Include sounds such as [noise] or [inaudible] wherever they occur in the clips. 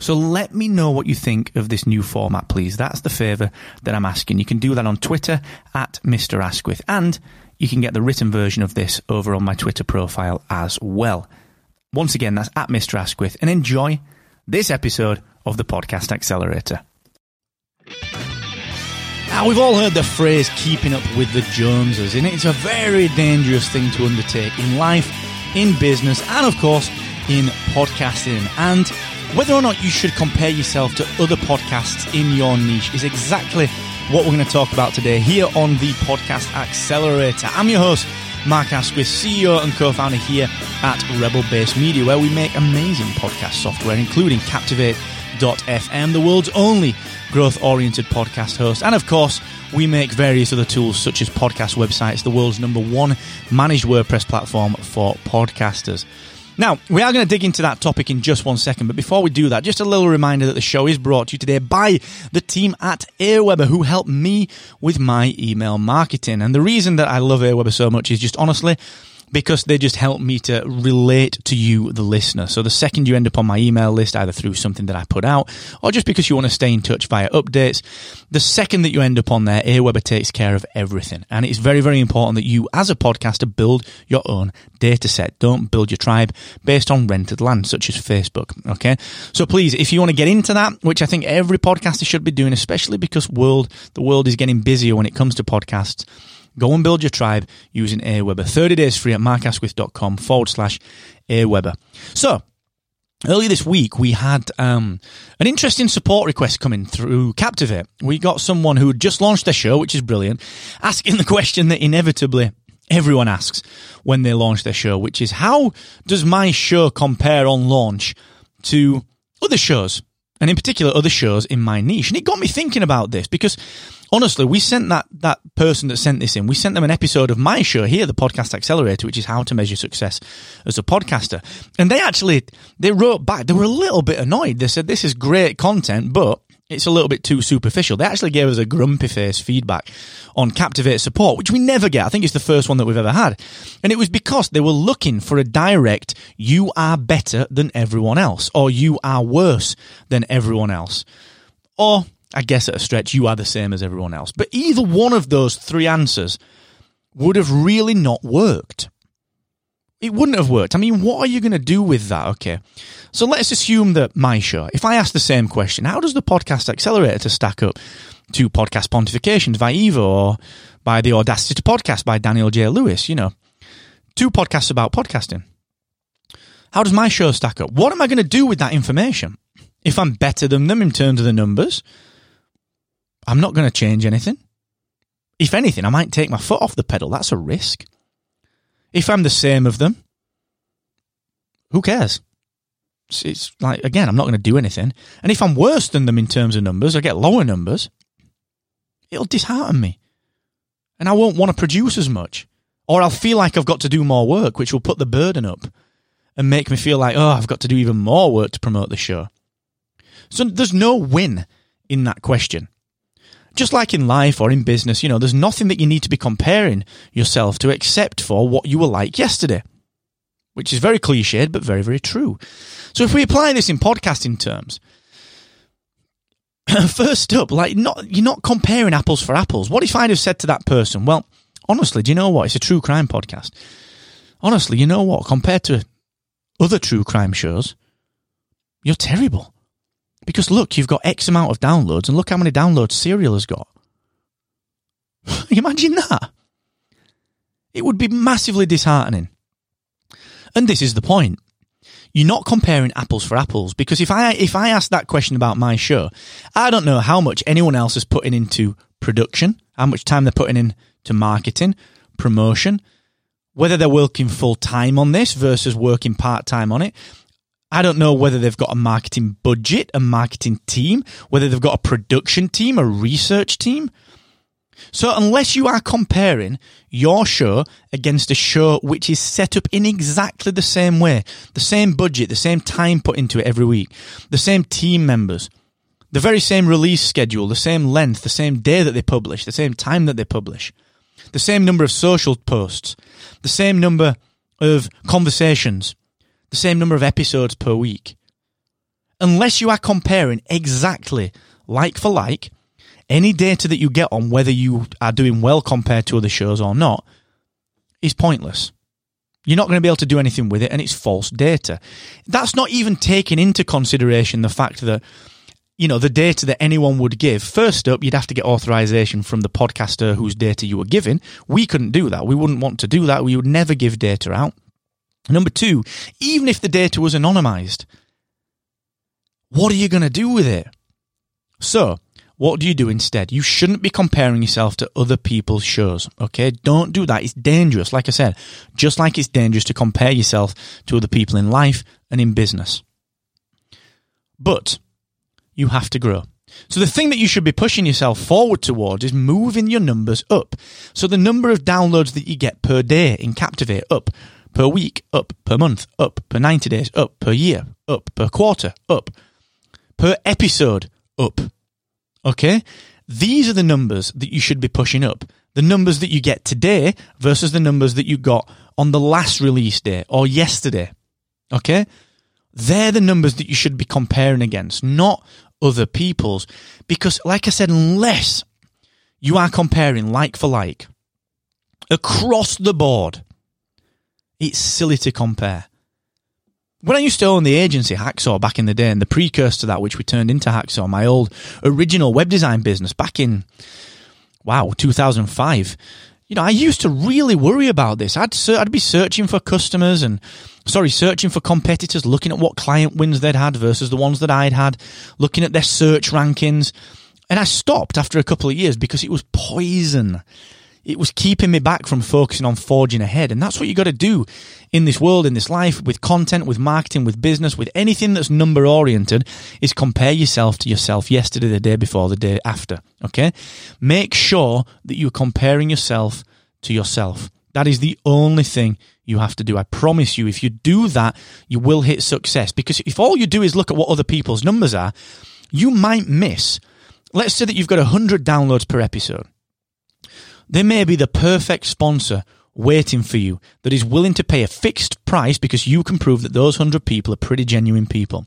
So let me know what you think of this new format, please. That's the favour that I'm asking. You can do that on Twitter at Mr. Asquith, and you can get the written version of this over on my Twitter profile as well. Once again, that's at Mr. Asquith, and enjoy this episode of the Podcast Accelerator. Now, we've all heard the phrase keeping up with the Joneses, and it's a very dangerous thing to undertake in life, in business, and of course, in podcasting. And whether or not you should compare yourself to other podcasts in your niche is exactly what we're going to talk about today here on the Podcast Accelerator. I'm your host, Mark Asquith, CEO and co founder here at Rebel Base Media, where we make amazing podcast software, including Captivate.fm, the world's only growth oriented podcast host. And of course, we make various other tools such as podcast websites, the world's number one managed WordPress platform for podcasters. Now, we are going to dig into that topic in just one second, but before we do that, just a little reminder that the show is brought to you today by the team at Aweber who helped me with my email marketing. And the reason that I love Aweber so much is just honestly, because they just help me to relate to you, the listener. So the second you end up on my email list, either through something that I put out or just because you want to stay in touch via updates, the second that you end up on there, Aweber takes care of everything. And it's very, very important that you, as a podcaster, build your own data set. Don't build your tribe based on rented land, such as Facebook. Okay. So please, if you want to get into that, which I think every podcaster should be doing, especially because world, the world is getting busier when it comes to podcasts, Go and build your tribe using Aweber. 30 days free at markasquith.com forward slash Aweber. So, Earlier this week, we had um, an interesting support request coming through Captivate. We got someone who had just launched their show, which is brilliant, asking the question that inevitably everyone asks when they launch their show, which is how does my show compare on launch to other shows? And in particular, other shows in my niche. And it got me thinking about this because honestly, we sent that that person that sent this in. We sent them an episode of my show here, the Podcast Accelerator, which is how to measure success as a podcaster. And they actually they wrote back. They were a little bit annoyed. They said this is great content, but it's a little bit too superficial. They actually gave us a grumpy face feedback on Captivate support, which we never get. I think it's the first one that we've ever had. And it was because they were looking for a direct, you are better than everyone else, or you are worse than everyone else. Or I guess at a stretch, you are the same as everyone else. But either one of those three answers would have really not worked. It wouldn't have worked. I mean, what are you going to do with that? Okay. So let's assume that my show, if I ask the same question, how does the podcast accelerator to stack up to podcast pontifications by Evo or by the Audacity to Podcast by Daniel J. Lewis? You know, two podcasts about podcasting. How does my show stack up? What am I going to do with that information? If I'm better than them in terms of the numbers, I'm not going to change anything. If anything, I might take my foot off the pedal. That's a risk. If I'm the same of them, who cares? It's, it's like, again, I'm not going to do anything. And if I'm worse than them in terms of numbers, I get lower numbers, it'll dishearten me. And I won't want to produce as much. Or I'll feel like I've got to do more work, which will put the burden up and make me feel like, oh, I've got to do even more work to promote the show. So there's no win in that question. Just like in life or in business, you know, there's nothing that you need to be comparing yourself to except for what you were like yesterday, which is very cliched, but very, very true. So if we apply this in podcasting terms, [coughs] first up, like not, you're not comparing apples for apples. What if I'd have said to that person, well, honestly, do you know what? It's a true crime podcast. Honestly, you know what? Compared to other true crime shows, you're terrible. Because look, you've got X amount of downloads, and look how many downloads Serial has got. [laughs] Imagine that. It would be massively disheartening. And this is the point. You're not comparing apples for apples because if I if I ask that question about my show, I don't know how much anyone else is putting into production, how much time they're putting into marketing, promotion, whether they're working full time on this versus working part time on it. I don't know whether they've got a marketing budget, a marketing team, whether they've got a production team, a research team. So unless you are comparing your show against a show which is set up in exactly the same way, the same budget, the same time put into it every week, the same team members, the very same release schedule, the same length, the same day that they publish, the same time that they publish, the same number of social posts, the same number of conversations, the same number of episodes per week. Unless you are comparing exactly like for like, any data that you get on whether you are doing well compared to other shows or not is pointless. You're not going to be able to do anything with it, and it's false data. That's not even taking into consideration the fact that, you know, the data that anyone would give. First up, you'd have to get authorization from the podcaster whose data you were giving. We couldn't do that. We wouldn't want to do that. We would never give data out. Number two, even if the data was anonymized, what are you going to do with it? So, what do you do instead? You shouldn't be comparing yourself to other people's shows. Okay. Don't do that. It's dangerous. Like I said, just like it's dangerous to compare yourself to other people in life and in business. But you have to grow. So the thing that you should be pushing yourself forward towards is moving your numbers up. So the number of downloads that you get per day in Captivate up, per week up, per month up, per 90 days up, per year up, per quarter up, per episode up. Okay? These are the numbers that you should be pushing up. The numbers that you get today versus the numbers that you got on the last release day or yesterday. Okay? They're the numbers that you should be comparing against, not other people's. Because, like I said, unless you are comparing like for like across the board, it's silly to compare. When I used to own the agency Hacksaw back in the day, and the precursor to that, which we turned into Hacksaw, my old original web design business back in, wow, 2005, you know, I used to really worry about this. I'd, I'd be searching for customers and, sorry, searching for competitors, looking at what client wins they'd had versus the ones that I'd had, looking at their search rankings. And I stopped after a couple of years because it was poison it was keeping me back from focusing on forging ahead. And that's what you got to do in this world, in this life, with content, with marketing, with business, with anything that's number oriented, is compare yourself to yourself yesterday, the day before, the day after. Okay. Make sure that you're comparing yourself to yourself. That is the only thing you have to do. I promise you, if you do that, you will hit success. Because if all you do is look at what other people's numbers are, you might miss. Let's say that you've got 100 downloads per episode. They may be the perfect sponsor waiting for you that is willing to pay a fixed price because you can prove that those 100 people are pretty genuine people.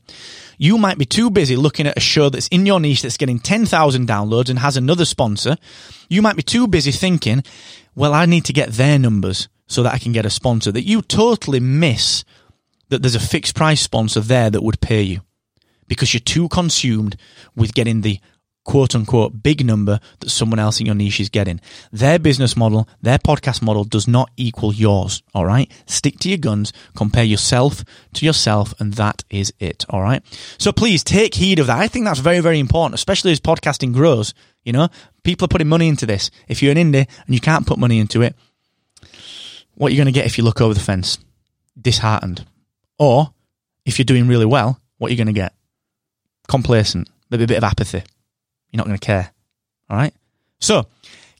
You might be too busy looking at a show that's in your niche that's getting 10,000 downloads and has another sponsor. You might be too busy thinking, well, I need to get their numbers so that I can get a sponsor that you totally miss that there's a fixed price sponsor there that would pay you because you're too consumed with getting the quote unquote big number that someone else in your niche is getting. Their business model, their podcast model does not equal yours. All right. Stick to your guns, compare yourself to yourself, and that is it. All right. So please take heed of that. I think that's very, very important, especially as podcasting grows. You know, people are putting money into this. If you're an indie and you can't put money into it, what are you going to get if you look over the fence? Disheartened. Or if you're doing really well, what are you going to get? Complacent. Maybe a bit of apathy you're not going to care. All right. So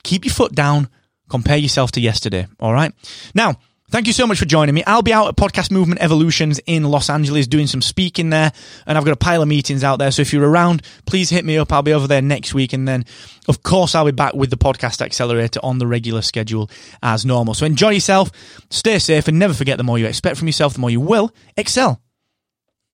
keep your foot down. Compare yourself to yesterday. All right. Now, Thank you so much for joining me. I'll be out at Podcast Movement Evolutions in Los Angeles doing some speaking there, and I've got a pile of meetings out there. So if you're around, please hit me up. I'll be over there next week, and then, of course, I'll be back with the Podcast Accelerator on the regular schedule as normal. So enjoy yourself, stay safe, and never forget the more you expect from yourself, the more you will excel.